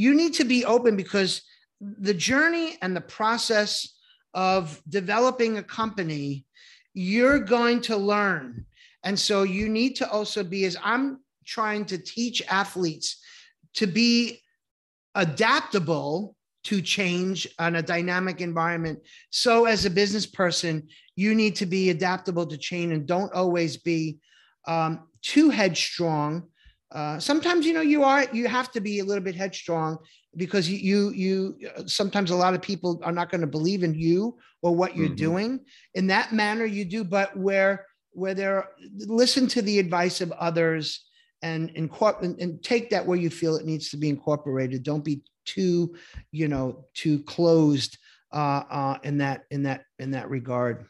you need to be open because the journey and the process of developing a company, you're going to learn. And so you need to also be, as I'm trying to teach athletes to be adaptable to change on a dynamic environment. So, as a business person, you need to be adaptable to change and don't always be um, too headstrong. Uh, sometimes, you know, you are you have to be a little bit headstrong because you you, you sometimes a lot of people are not going to believe in you or what you're mm-hmm. doing. In that manner, you do, but where where there listen to the advice of others and incorporate and take that where you feel it needs to be incorporated. Don't be too, you know, too closed uh, uh, in that in that in that regard.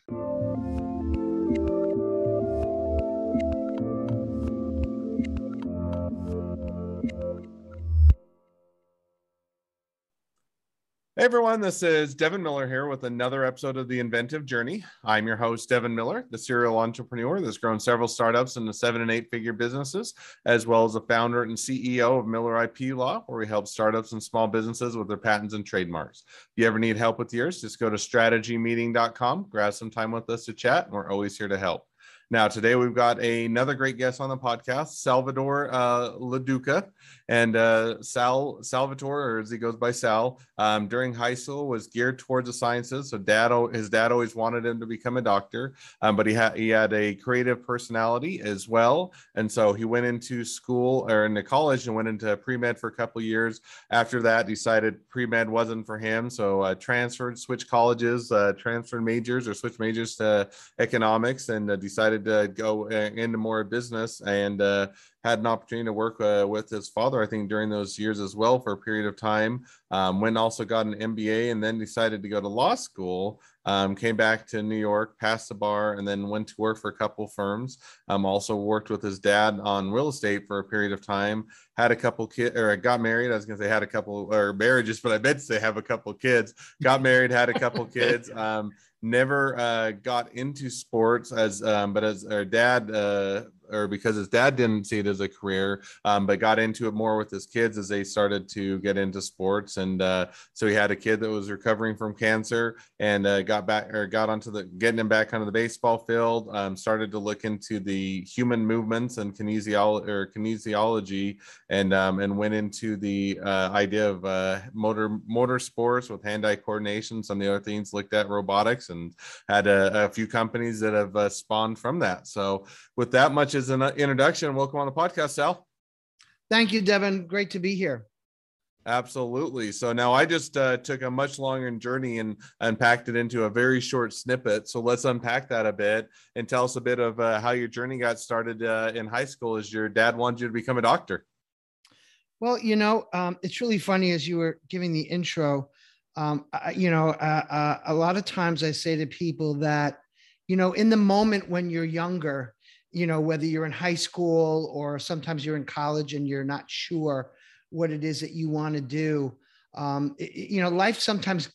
Hey everyone, this is Devin Miller here with another episode of The Inventive Journey. I'm your host, Devin Miller, the serial entrepreneur that's grown several startups into seven and eight figure businesses, as well as the founder and CEO of Miller IP Law, where we help startups and small businesses with their patents and trademarks. If you ever need help with yours, just go to strategymeeting.com, grab some time with us to chat, and we're always here to help. Now, today we've got another great guest on the podcast, Salvador uh, LoDuca. And uh, Sal Salvatore, or as he goes by Sal, um, during high school was geared towards the sciences. So dad, his dad always wanted him to become a doctor, um, but he had he had a creative personality as well, and so he went into school or into college and went into pre med for a couple years. After that, decided pre med wasn't for him, so uh, transferred, switched colleges, uh, transferred majors or switched majors to economics, and uh, to go uh, into more business and uh, had an opportunity to work uh, with his father, I think, during those years as well for a period of time. Um, when also got an MBA and then decided to go to law school. Um, came back to New York, passed the bar, and then went to work for a couple firms. Um, also worked with his dad on real estate for a period of time. Had a couple kids, or got married. I was gonna say had a couple or marriages, but I meant to say have a couple kids. Got married, had a couple kids. Um, never uh, got into sports as, um, but as our dad uh, or because his dad didn't see it as a career, um, but got into it more with his kids as they started to get into sports. And uh, so he had a kid that was recovering from cancer and uh, got back or got onto the getting him back onto the baseball field. Um, started to look into the human movements and kinesiology or kinesiology, and um, and went into the uh, idea of uh, motor motor sports with hand-eye coordination. Some of the other things looked at robotics and had a, a few companies that have uh, spawned from that. So with that much as an introduction, welcome on the podcast, Sal. Thank you, Devin. Great to be here. Absolutely. So now I just uh, took a much longer journey and unpacked it into a very short snippet. So let's unpack that a bit and tell us a bit of uh, how your journey got started uh, in high school as your dad wanted you to become a doctor. Well, you know, um, it's really funny as you were giving the intro. Um, I, you know, uh, uh, a lot of times I say to people that, you know, in the moment when you're younger, you know, whether you're in high school or sometimes you're in college and you're not sure what it is that you want to do. Um, it, you know, life sometimes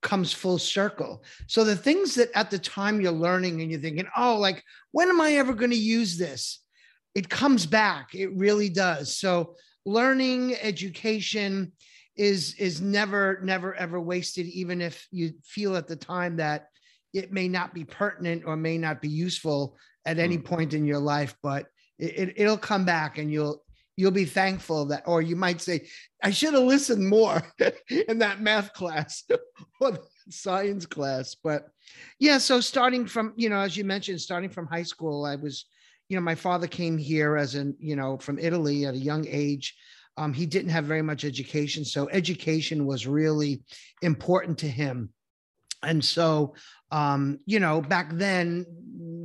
comes full circle. So the things that at the time you're learning and you're thinking, oh, like, when am I ever going to use this? It comes back. It really does. So learning, education is is never, never, ever wasted, even if you feel at the time that it may not be pertinent or may not be useful at any mm. point in your life, but it, it, will come back and you'll you'll be thankful that or you might say i should have listened more in that math class or science class. But yeah so starting from you know as you mentioned starting from high school i was you know my father came here as an you know from italy at a young age. Um, he didn't have very much education so education was really important to him. And so um, you know back then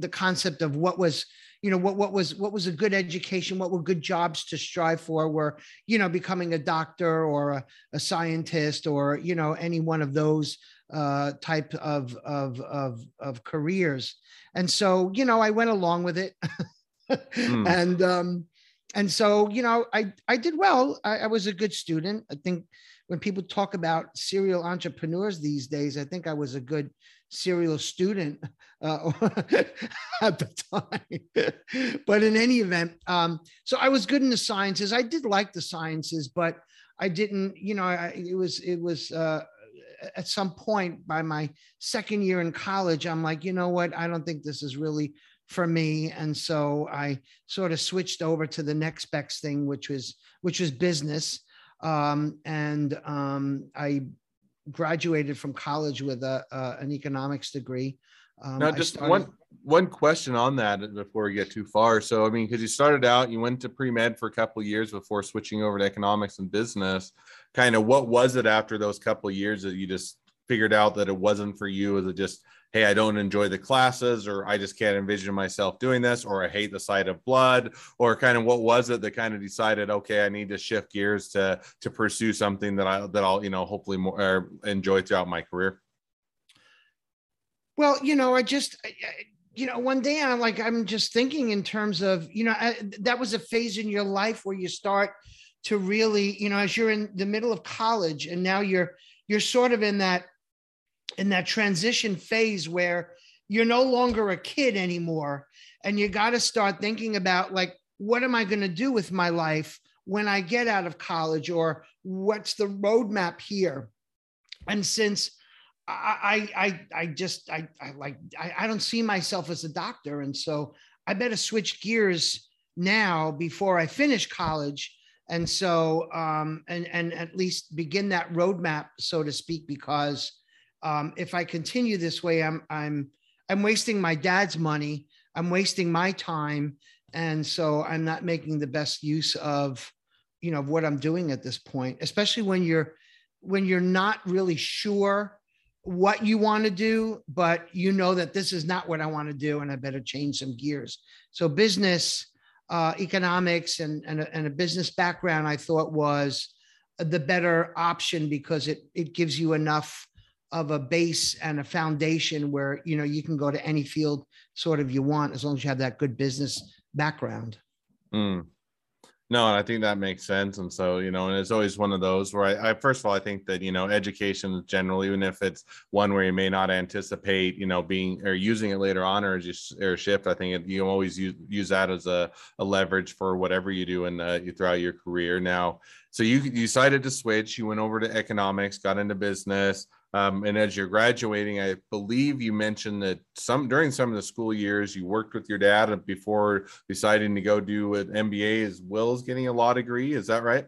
the concept of what was you know what what was what was a good education what were good jobs to strive for were you know becoming a doctor or a, a scientist or you know any one of those uh, type of, of of of careers. And so you know i went along with it. Mm. and um and so you know i i did well. I, I was a good student. I think when people talk about serial entrepreneurs these days i think i was a good serial student uh, at the time. but in any event, um, so I was good in the sciences. I did like the sciences, but I didn't, you know, I, it was, it was, uh, at some point by my second year in college, I'm like, you know what? I don't think this is really for me. And so I sort of switched over to the next best thing, which was, which was business. Um, and um, I graduated from college with a, uh, an economics degree. Um, now, just started... one one question on that before we get too far. So, I mean, because you started out, you went to pre med for a couple years before switching over to economics and business. Kind of, what was it after those couple years that you just figured out that it wasn't for you? Is it just hey, I don't enjoy the classes, or I just can't envision myself doing this, or I hate the sight of blood, or kind of what was it that kind of decided, okay, I need to shift gears to to pursue something that I that I'll you know hopefully more enjoy throughout my career. Well, you know, I just. You know, one day I'm like, I'm just thinking in terms of, you know, I, that was a phase in your life where you start to really, you know, as you're in the middle of college and now you're, you're sort of in that in that transition phase where you're no longer a kid anymore and you got to start thinking about like what am i going to do with my life when i get out of college or what's the roadmap here? And since i i i just i, I like I, I don't see myself as a doctor. And so i better switch gears now before i finish college. And so um and and at least begin that roadmap so to speak because um, if I continue this way, I'm I'm I'm wasting my dad's money. I'm wasting my time, and so I'm not making the best use of you know what I'm doing at this point. Especially when you're when you're not really sure what you want to do, but you know that this is not what I want to do, and I better change some gears. So business, uh, economics, and and a, and a business background, I thought was the better option because it it gives you enough of a base and a foundation where you know you can go to any field sort of you want as long as you have that good business background mm. no and i think that makes sense and so you know and it's always one of those where I, I, first of all i think that you know education generally even if it's one where you may not anticipate you know being or using it later on or just or shift i think it, you always use, use that as a, a leverage for whatever you do in uh, throughout your career now so you, you decided to switch you went over to economics got into business um, and as you're graduating, I believe you mentioned that some during some of the school years you worked with your dad before deciding to go do an MBA as well as getting a law degree. Is that right?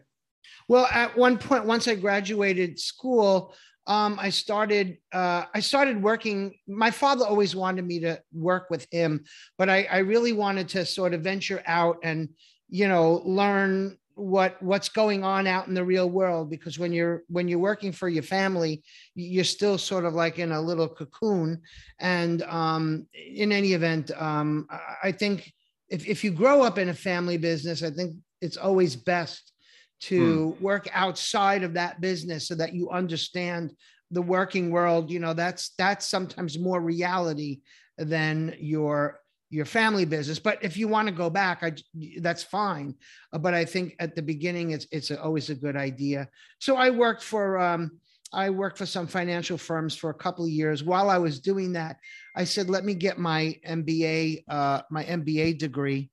Well, at one point, once I graduated school, um, I started uh, I started working. My father always wanted me to work with him, but I, I really wanted to sort of venture out and you know learn what what's going on out in the real world because when you're when you're working for your family you're still sort of like in a little cocoon and um, in any event um, i think if, if you grow up in a family business i think it's always best to mm. work outside of that business so that you understand the working world you know that's that's sometimes more reality than your your family business. But if you want to go back, I, that's fine. Uh, but I think at the beginning, it's it's a, always a good idea. So I worked for um, I worked for some financial firms for a couple of years. While I was doing that, I said, let me get my MBA uh, my MBA degree,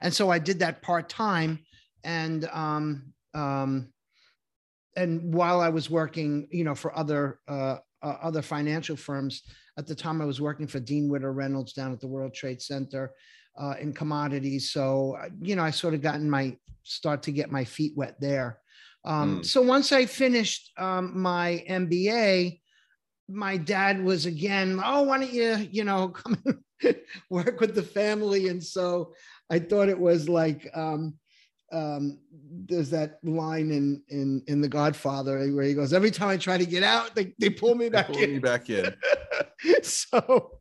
and so I did that part time. And um, um, and while I was working, you know, for other uh, uh, other financial firms, at the time, I was working for Dean Witter Reynolds down at the World Trade Center uh, in commodities. So, uh, you know, I sort of gotten my start to get my feet wet there. Um, mm. So once I finished um, my MBA, my dad was again, oh, why don't you, you know, come work with the family? And so I thought it was like, um, um, there's that line in in in The Godfather where he goes, "Every time I try to get out, they, they pull me back pull in." Me back in. so,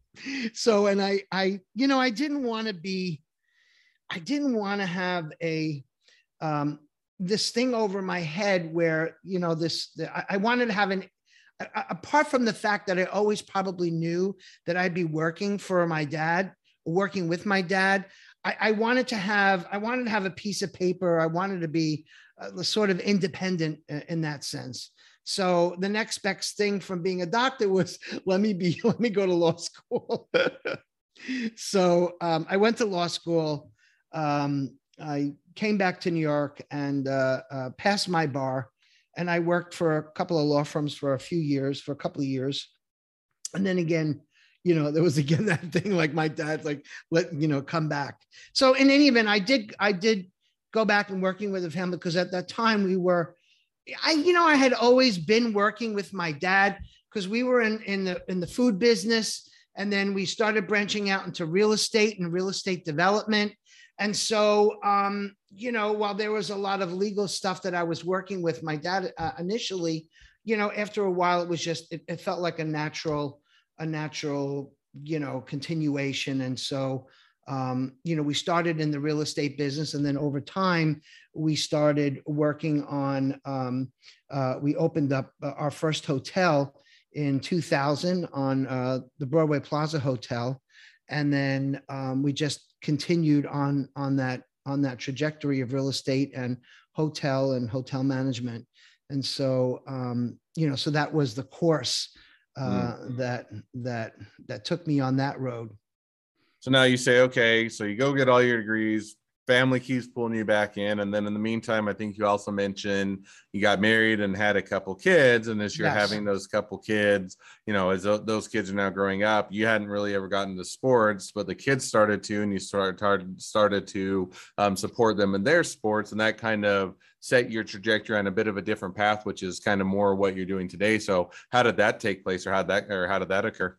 so, and I, I, you know, I didn't want to be, I didn't want to have a, um, this thing over my head where you know this. The, I, I wanted to have an apart from the fact that I always probably knew that I'd be working for my dad, working with my dad, I, I, wanted to have I wanted to have a piece of paper. I wanted to be uh, sort of independent in that sense. So the next best thing from being a doctor was let me be let me go to law school. so um, I went to law school. Um, I came back to New York and uh, uh, passed my bar, and I worked for a couple of law firms for a few years, for a couple of years, and then again, you know, there was again that thing like my dad, like let you know, come back. So in any event, I did, I did go back and working with the family because at that time we were, I, you know, I had always been working with my dad because we were in in the in the food business, and then we started branching out into real estate and real estate development and so, um, you know, while there was a lot of legal stuff that I was working with my dad uh, initially, you know, after a while, it was just, it, it, felt like a natural, a natural, you know, continuation. And so, um, you know, we started in the real estate business. And then over time, we started working on, um, uh, we opened up uh, our first hotel in 2000 on uh, the Broadway Plaza Hotel. And then um, we just continued on on that on that trajectory of real estate and hotel and hotel management and so um, you know so that was the course uh, mm. that that that took me on that road so now you say okay so you go get all your degrees family keeps pulling you back in. And then in the meantime i think you also mentioned you got married and had a couple kids. And as you're yes. having those couple kids you know as those kids are now growing up you hadn't really ever gotten to sports but the kids started to and you started started to um, support them in their sports. And that kind of set your trajectory on a bit of a different path which is kind of more what you're doing today. So how did that take place or how that or how did that occur?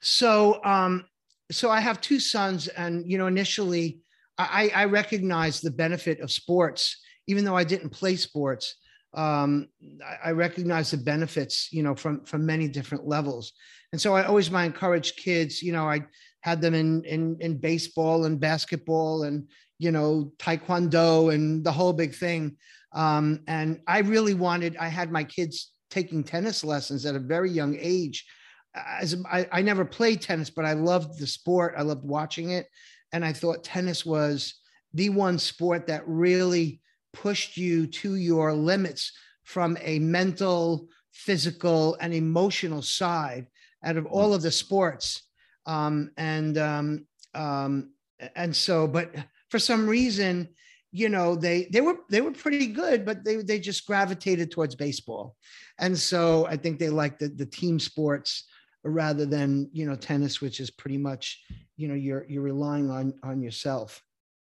So um so i have two sons and you know initially I, I recognize the benefit of sports, even though I didn't play sports. Um, I, I recognize the benefits, you know, from from many different levels. And so I always my encourage kids, you know, I had them in in in baseball and basketball and you know taekwondo and the whole big thing. Um, and I really wanted. I had my kids taking tennis lessons at a very young age. As I, I never played tennis, but I loved the sport. I loved watching it, and I thought tennis was the one sport that really pushed you to your limits from a mental, physical, and emotional side out of all of the sports. Um, and um, um, and so, but for some reason, you know, they they were they were pretty good, but they they just gravitated towards baseball, and so I think they liked the the team sports rather than you know tennis, which is pretty much you know you're you're relying on on yourself.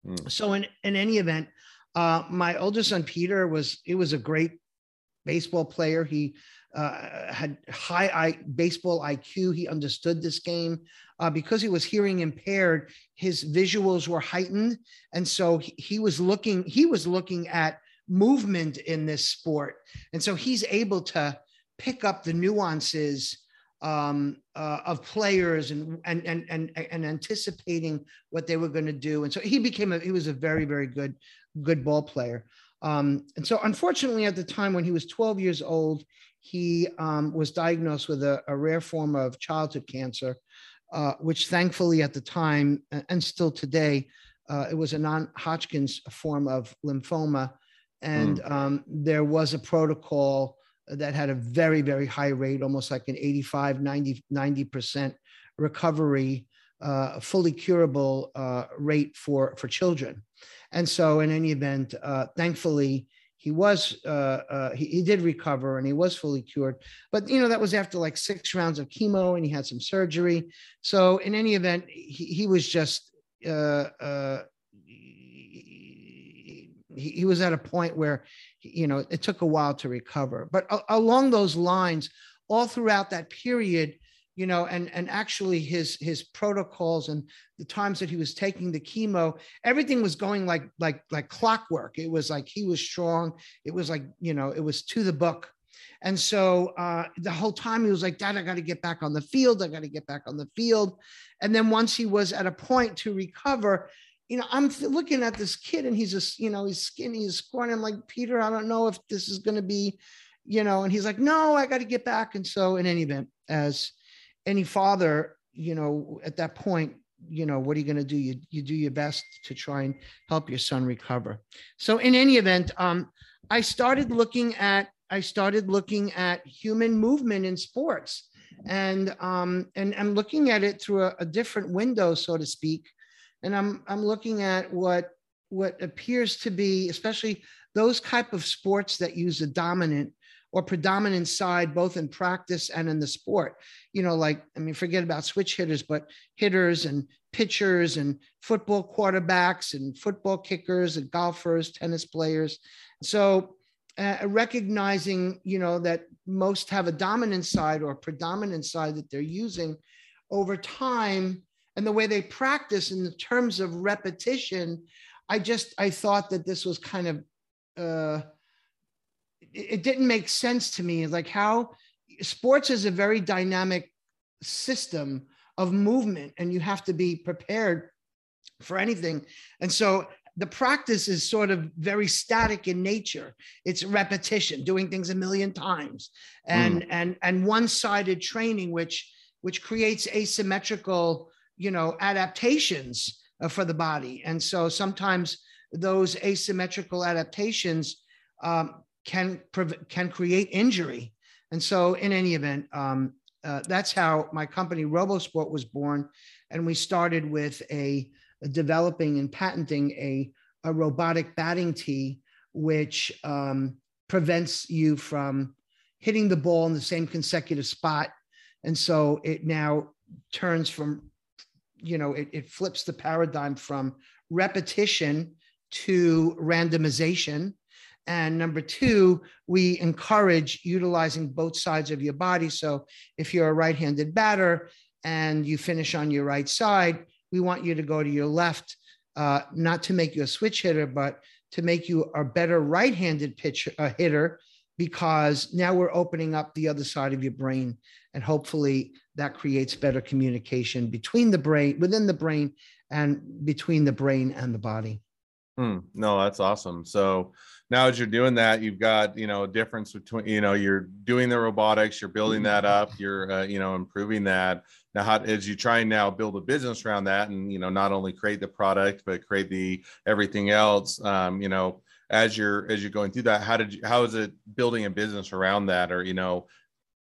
Mm. So in in any event, uh, my oldest son Peter was it was a great baseball player. He uh, had high I, baseball IQ. He understood this game uh, because he was hearing impaired. His visuals were heightened, and so he, he was looking. He was looking at movement in this sport, and so he's able to pick up the nuances um, uh, of players and, and and and and anticipating what they were going to do. And so he became a he was a very very good good ball player. Um, and so unfortunately, at the time when he was 12 years old, he um, was diagnosed with a, a, rare form of childhood cancer, uh, which thankfully at the time and still today, uh, it was a non-Hodgkin's form of lymphoma, and mm. um, there was a protocol that had a very, very high rate, almost like an 85, 90, 90% recovery, uh, fully curable uh, rate for, for children. And so, in any event, uh, thankfully, he was uh, uh, he, he, did recover and he was fully cured but you know that was after like six rounds of chemo and he had some surgery so in any event he, he was just uh, he, he was at a point where you know it took a while to recover. But a- along those lines all throughout that period you know and and actually his his protocols and the times that he was taking the chemo everything was going like like like clockwork. It was like he was strong. It was like you know it was to the book. And so uh, the whole time he was like dad i got to get back on the field. I got to get back on the field. And then once he was at a point to recover you know, I'm looking at this kid and he's just, you know, he's skinny, he's scrawny. I'm like, Peter, I don't know if this is going to be, you know, and he's like, no, I got to get back. And so, in any event, as any father, you know, at that point, you know, what are you going to do? You, you do your best to try and help your son recover. So, in any event, um, I started looking at, I started looking at human movement in sports and um, and I'm looking at it through a, a different window, so to speak and I'm I'm looking at what what appears to be, especially those type of sports that use a dominant or predominant side, both in practice and in the sport. You know, like, I mean, forget about switch hitters, but hitters and pitchers and football quarterbacks and football kickers and golfers, tennis players. So, uh, recognizing, you know, that most have a dominant side or predominant side that they're using over time and the way they practice in the terms of repetition i just i thought that this was kind of uh it, it didn't make sense to me. Like how sports is a very dynamic system of movement and you have to be prepared for anything. And so the practice is sort of very static in nature. It's repetition doing things a million times and mm. and and one-sided training which which creates asymmetrical you know adaptations uh, for the body. And so sometimes those asymmetrical adaptations um, can can create injury. And so in any event um, uh, that's how my company robosport was born. And we started with a, a developing and patenting a, a robotic batting tee which um, prevents you from hitting the ball in the same consecutive spot. And so it now turns from you know, it, it flips the paradigm from repetition to randomization. And number two, we encourage utilizing both sides of your body. So if you're a right handed batter and you finish on your right side, we want you to go to your left, uh, not to make you a switch hitter, but to make you a better right handed pitcher, uh, hitter, because now we're opening up the other side of your brain. And hopefully that creates better communication between the brain, within the brain, and between the brain and the body. Hmm. No, that's awesome. So now as you're doing that, you've got you know a difference between you know you're doing the robotics, you're building that up, you're uh, you know improving that. Now, how, as you try and now build a business around that, and you know not only create the product but create the everything else, um, you know as you're as you're going through that, how did you how is it building a business around that, or you know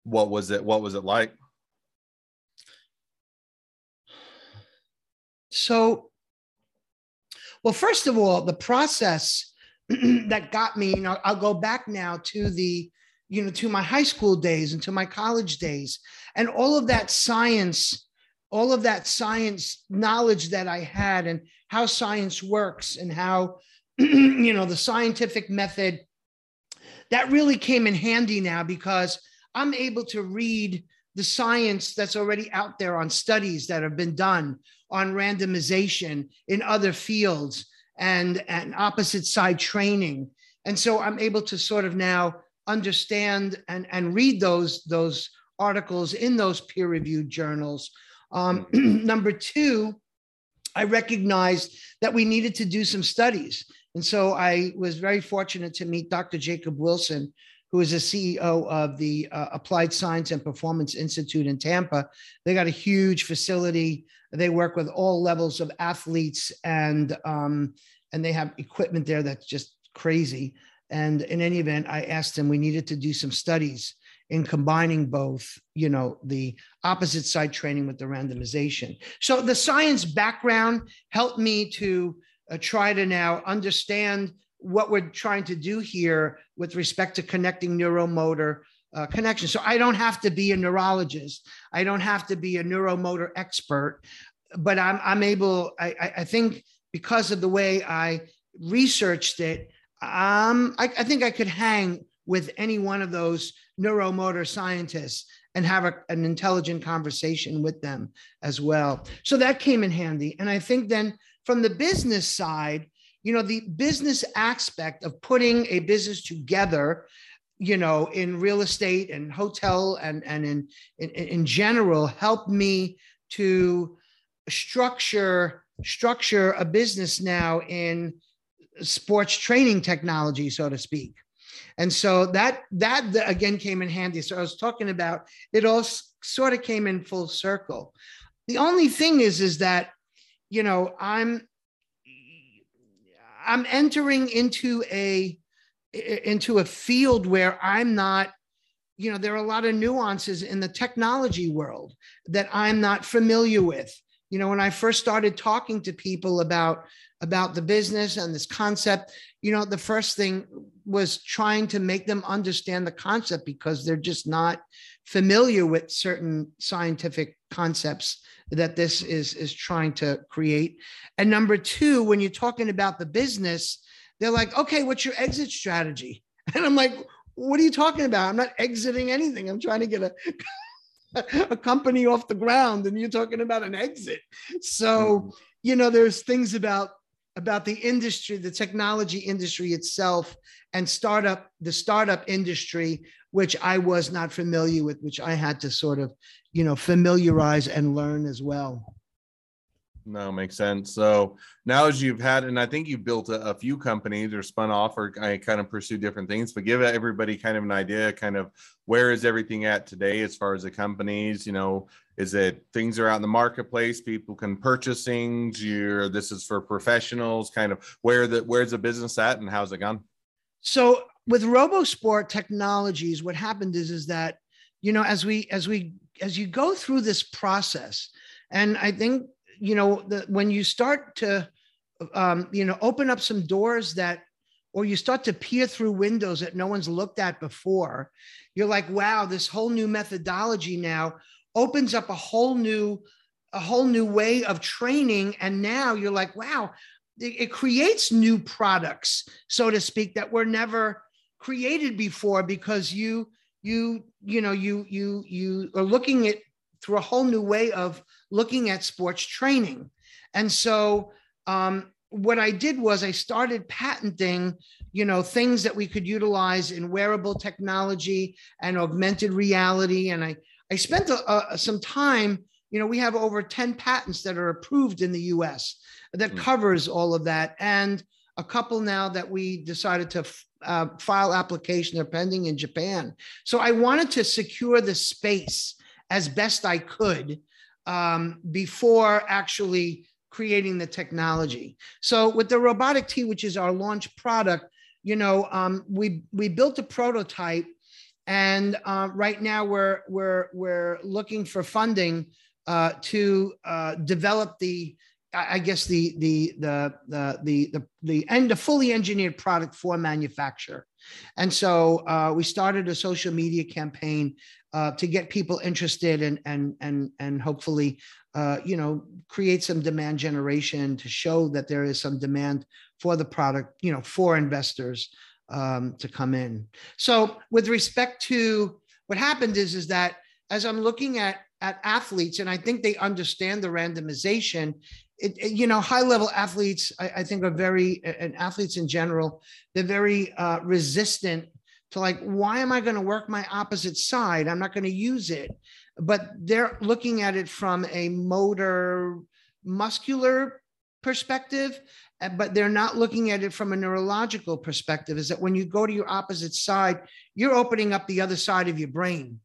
what was it what was it like? So, well, first of all, the process that got me, you know, I'll go back now to the, you know, to my high school days and to my college days, and all of that science, all of that science knowledge that I had, and how science works, and how, you know, the scientific method that really came in handy now because I'm able to read the science that's already out there on studies that have been done on randomization in other fields and, and opposite side training. And so I'm able to sort of now understand and, and read those, those articles in those peer reviewed journals. Um, number two, I recognized that we needed to do some studies. And so I was very fortunate to meet Dr. Jacob Wilson, who is the CEO of the uh, Applied Science and Performance Institute in Tampa. They got a huge facility. They work with all levels of athletes, and um, and they have equipment there that's just crazy. And in any event, I asked them we needed to do some studies in combining both, you know, the opposite side training with the randomization. So the science background helped me to uh, try to now understand what we're trying to do here with respect to connecting neuromotor uh, connection. So I don't have to be a neurologist. I don't have to be a neuromotor expert, but I'm, I'm able, I, I think because of the way I researched it, um, I, I think I could hang with any one of those neuromotor scientists and have a, an intelligent conversation with them as well. So that came in handy. And I think then from the business side, you know, the business aspect of putting a business together, you know, in real estate and hotel and, and in, in, in general helped me to structure structure a business now in sports training technology, so to speak. And so that that again came in handy. So I was talking about it all sort of came in full circle. The only thing is, is that you know I'm I'm entering into a into a field where I'm not, you know, there are a lot of nuances in the technology world that I'm not familiar with. You know, when I first started talking to people about about the business and this concept, you know, the first thing was trying to make them understand the concept because they're just not familiar with certain scientific concepts that this is is trying to create. And number two, when you're talking about the business, they're like, okay, what's your exit strategy? And I'm like, what are you talking about? I'm not exiting anything. I'm trying to get a a company off the ground and you're talking about an exit. So, mm-hmm. you know, there's things about about the industry, the technology industry itself, and startup, the startup industry, which I was not familiar with, which I had to sort of, you know, familiarize and learn as well. No, makes sense. So now, as you've had, and I think you've built a, a, few companies or spun off or I kind of pursue different things, but give everybody kind of an idea, kind of where is everything at today as far as the companies? You know, is it things are out in the marketplace, people can purchase things? You're this is for professionals. Kind of where the where's the business at and how's it gone? So with RoboSport Technologies, what happened is is that you know as we as we as you go through this process, and I think you know, the, when you start to, um, you know, open up some doors that, or you start to peer through windows that no one's looked at before, you're like, wow, this whole new methodology now opens up a whole new, a whole new way of training. And now you're like, wow, it, it creates new products, so to speak, that were never created before because you, you, you know, you, you, you are looking at through a whole new way of looking at sports training. And so um, what I did was I started patenting, you know, things that we could utilize in wearable technology and augmented reality. And I, I spent a, a, some time, you know, we have over 10 patents that are approved in the US that mm. covers all of that. And a couple now that we decided to uh, file application, they're pending in Japan. So I wanted to secure the space as best I could um, before actually creating the technology. So with the robotic tee, which is our launch product, you know, um, we we built a prototype, and uh, right now we're we're we're looking for funding uh, to uh, develop the I guess the the the the the the, end a fully engineered product for manufacture. And so uh, we started a social media campaign uh, to get people interested and and and and hopefully uh, you know create some demand generation to show that there is some demand for the product you know for investors um, to come in. So with respect to what happened is is that as I'm looking at at athletes and I think they understand the randomization it, it, you know, high level athletes, I, I, think are very, and athletes in general, they're very uh, resistant to like, why am I going to work my opposite side? I'm not going to use it. But they're looking at it from a motor, muscular perspective, uh, but they're not looking at it from a neurological perspective. Is that when you go to your opposite side, you're opening up the other side of your brain.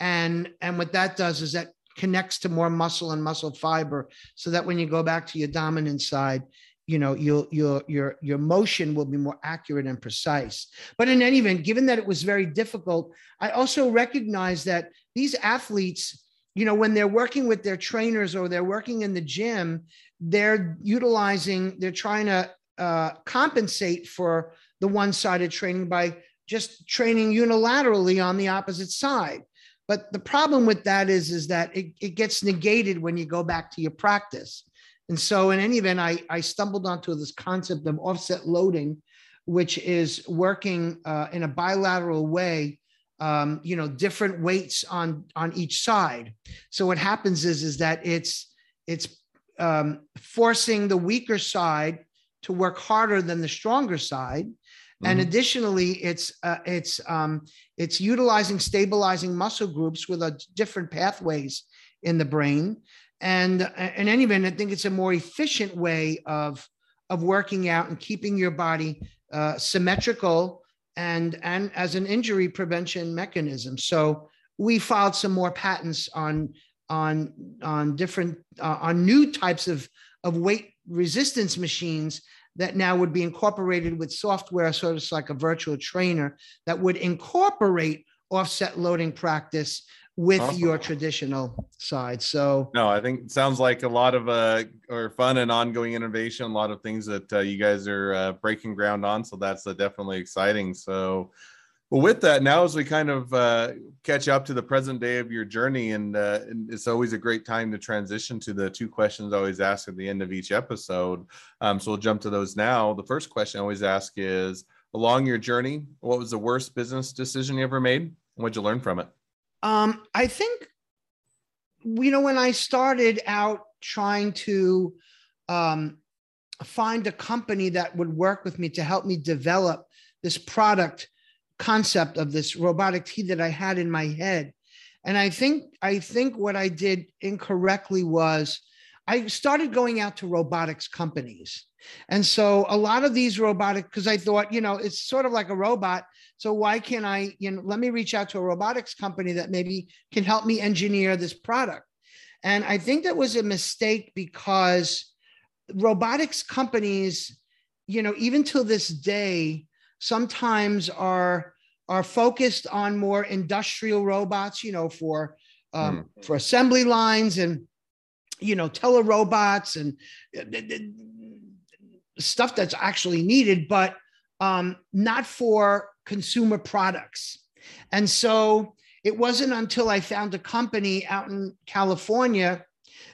And, and what that does is that connects to more muscle and muscle fiber so that when you go back to your dominant side you know your your your your motion will be more accurate and precise. But in any event given that it was very difficult i also recognize that these athletes you know when they're working with their trainers or they're working in the gym they're utilizing they're trying to uh, compensate for the one-sided training by just training unilaterally on the opposite side but the problem with that is, is that it, it gets negated when you go back to your practice. And so in any event, I, I stumbled onto this concept of offset loading, which is working uh, in a bilateral way, um, you know, different weights on, on each side. So what happens is, is that it's, it's um, forcing the weaker side to work harder than the stronger side. And mm-hmm. additionally, it's uh, it's um, it's utilizing stabilizing muscle groups with a different pathways in the brain. And uh, in any event, I think it's a more efficient way of of working out and keeping your body uh, symmetrical and and as an injury prevention mechanism. So we filed some more patents on on on different uh, on new types of of weight resistance machines that now would be incorporated with software, sort of like a virtual trainer that would incorporate offset loading practice with awesome. your traditional side. So no, I think sounds like a lot of uh or fun and ongoing innovation, a lot of things that uh, you guys are uh, breaking ground on. So that's uh, definitely exciting. So well, with that, now as we kind of uh, catch up to the present day of your journey, and, uh, and, it's always a great time to transition to the two questions I always ask at the end of each episode. Um, so we'll jump to those now. The first question I always ask is Along your journey, what was the worst business decision you ever made? What'd you learn from it? Um, I think, you know, when I started out trying to um, find a company that would work with me to help me develop this product concept of this robotic tee that I had in my head. And I think I think what I did incorrectly was I started going out to robotics companies. And so a lot of these robotic, because I thought, you know, it's sort of like a robot. So why can't I, you know, let me reach out to a robotics company that maybe can help me engineer this product. And I think that was a mistake because robotics companies, you know, even till this day, sometimes are are focused on more industrial robots, you know, for um, mm. for assembly lines and you know telerobots and uh, stuff that's actually needed, but um, not for consumer products. And so it wasn't until I found a company out in California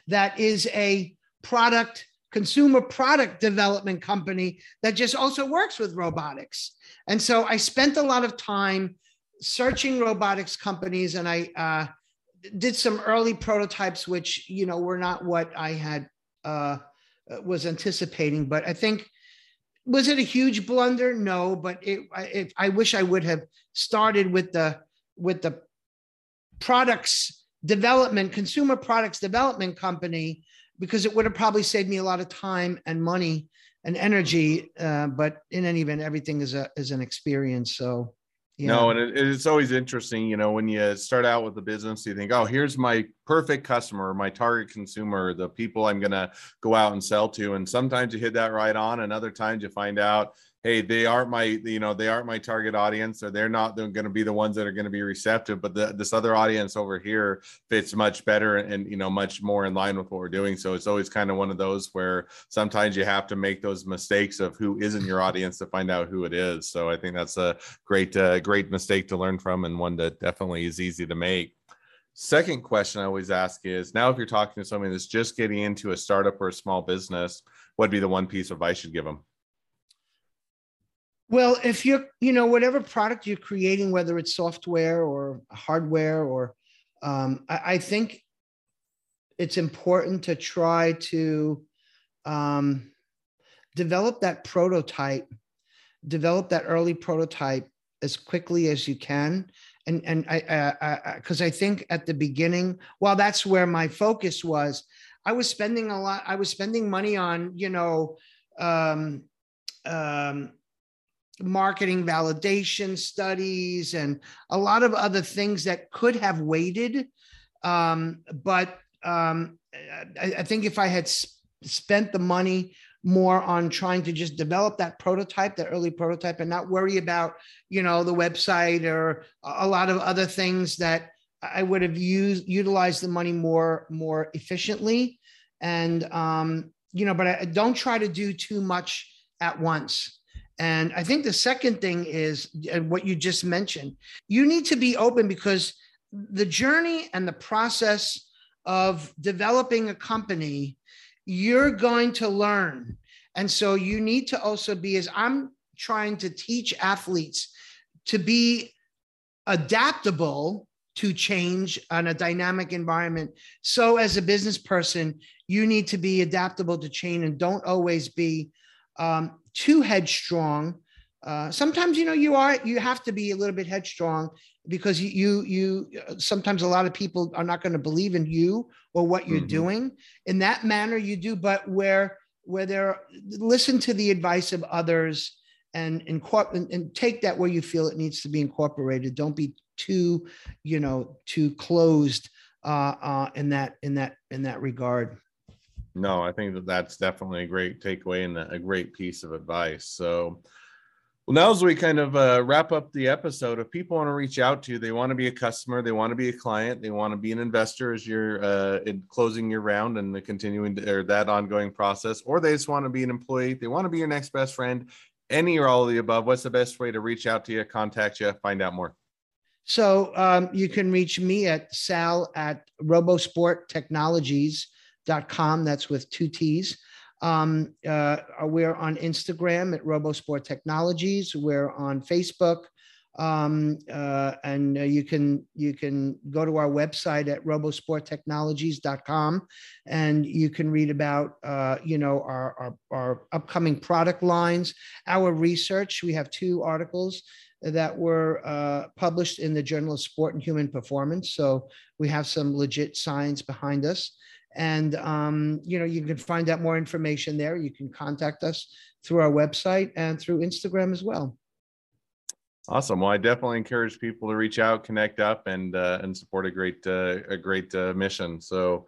that is a product consumer product development company that just also works with robotics. And so I spent a lot of time searching robotics companies and I uh, did some early prototypes, which, you know, were not what I had uh, was anticipating. But I think, was it a huge blunder? No, but it, it, I wish I would have started with the, with the products development, consumer products development company because it would have probably saved me a lot of time and money and energy. Uh, but in any event, everything is a is an experience. So yeah. No, and it, it's always interesting, you know, when you start out with the business, you think, oh, here's my perfect customer, my target consumer, the people I'm going to go out and sell to. And sometimes you hit that right on, and other times you find out, hey they aren't my you know they aren't my target audience or they're not going to be the ones that are going to be receptive but the, this other audience over here fits much better and, you know much more in line with what we're doing. So it's always kind of one of those where sometimes you have to make those mistakes of who isn't your audience to find out who it is. So i think that's a great uh, great mistake to learn from and one that definitely is easy to make. Second question I always ask is now, if you're talking to somebody that's just getting into a startup or a small business, what'd be the one piece of advice you'd give them? Well, if you're, you know, whatever product you're creating, whether it's software or hardware, or um, I, I, think it's important to try to um, develop that prototype, develop that early prototype as quickly as you can. And and I because I, I, I think at the beginning, while that's where my focus was, I was spending a lot. I was spending money on, you know. Um, um, marketing validation studies and a lot of other things that could have waited. Um, but um, I, I, think if I had sp- spent the money more on trying to just develop that prototype, that early prototype, and not worry about, you know, the website or a lot of other things that I would have used utilized the money more more efficiently. And um, you know, but I don't try to do too much at once. And I think the second thing is uh, what you just mentioned. You need to be open because the journey and the process of developing a company, you're going to learn. And so you need to also be, as I'm trying to teach athletes to be adaptable to change on a dynamic environment. So, as a business person, you need to be adaptable to change and don't always be um, too headstrong. Uh, sometimes you know you are you have to be a little bit headstrong because you you, you sometimes a lot of people are not going to believe in you or what you're mm-hmm. doing in that manner you do but where where there listen to the advice of others and incorporate and take that where you feel it needs to be incorporated don't be too you know too closed uh, uh, in that in that in that regard no, I think that that's definitely a great takeaway and a great piece of advice. So, Well, now as we kind of uh, wrap up the episode, if people want to reach out to you, they want to be a customer, they want to be a client, they want to be an investor as you're uh, in closing your round and the continuing to, or that ongoing process, or they just want to be an employee, they want to be your next best friend, any or all of the above. What's the best way to reach out to you, contact you, find out more? So um, you can reach me at sal at robosporttechnologies.com. That's with two T's. Um, uh, we're on Instagram at RoboSport Technologies. We're on Facebook, um, uh, and uh, you can you can go to our website at robosporttechnologies.com, and you can read about uh, you know our, our our upcoming product lines, our research. We have two articles that were uh, published in the Journal of Sport and Human Performance. So we have some legit science behind us. And, um, you know, you can find out more information there. You can contact us through our website and through Instagram as well. Awesome. Well, I definitely encourage people to reach out, connect up, and uh, and support a great uh, a great uh, mission. So,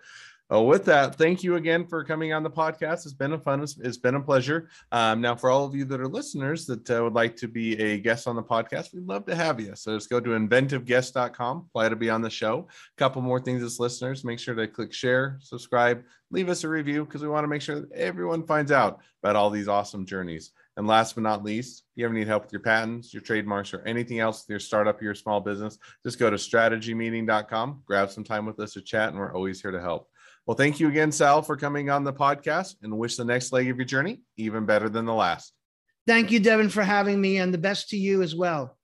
uh, with that, thank you again for coming on the podcast. It's been a fun, it's, it's been a pleasure. Um, now, for all of you that are listeners that uh, would like to be a guest on the podcast, we'd love to have you. So just go to inventiveguest.com, apply to be on the show. A couple more things as listeners, make sure to click share, subscribe, leave us a review because we want to make sure that everyone finds out about all these awesome journeys. And last but not least, if you ever need help with your patents, your trademarks, or anything else with your startup your small business, just go to strategymeeting.com, grab some time with us to chat, and we're always here to help. Well, thank you again, Sal, for coming on the podcast and wish the next leg of your journey even better than the last. Thank you, Devin, for having me, and the best to you as well.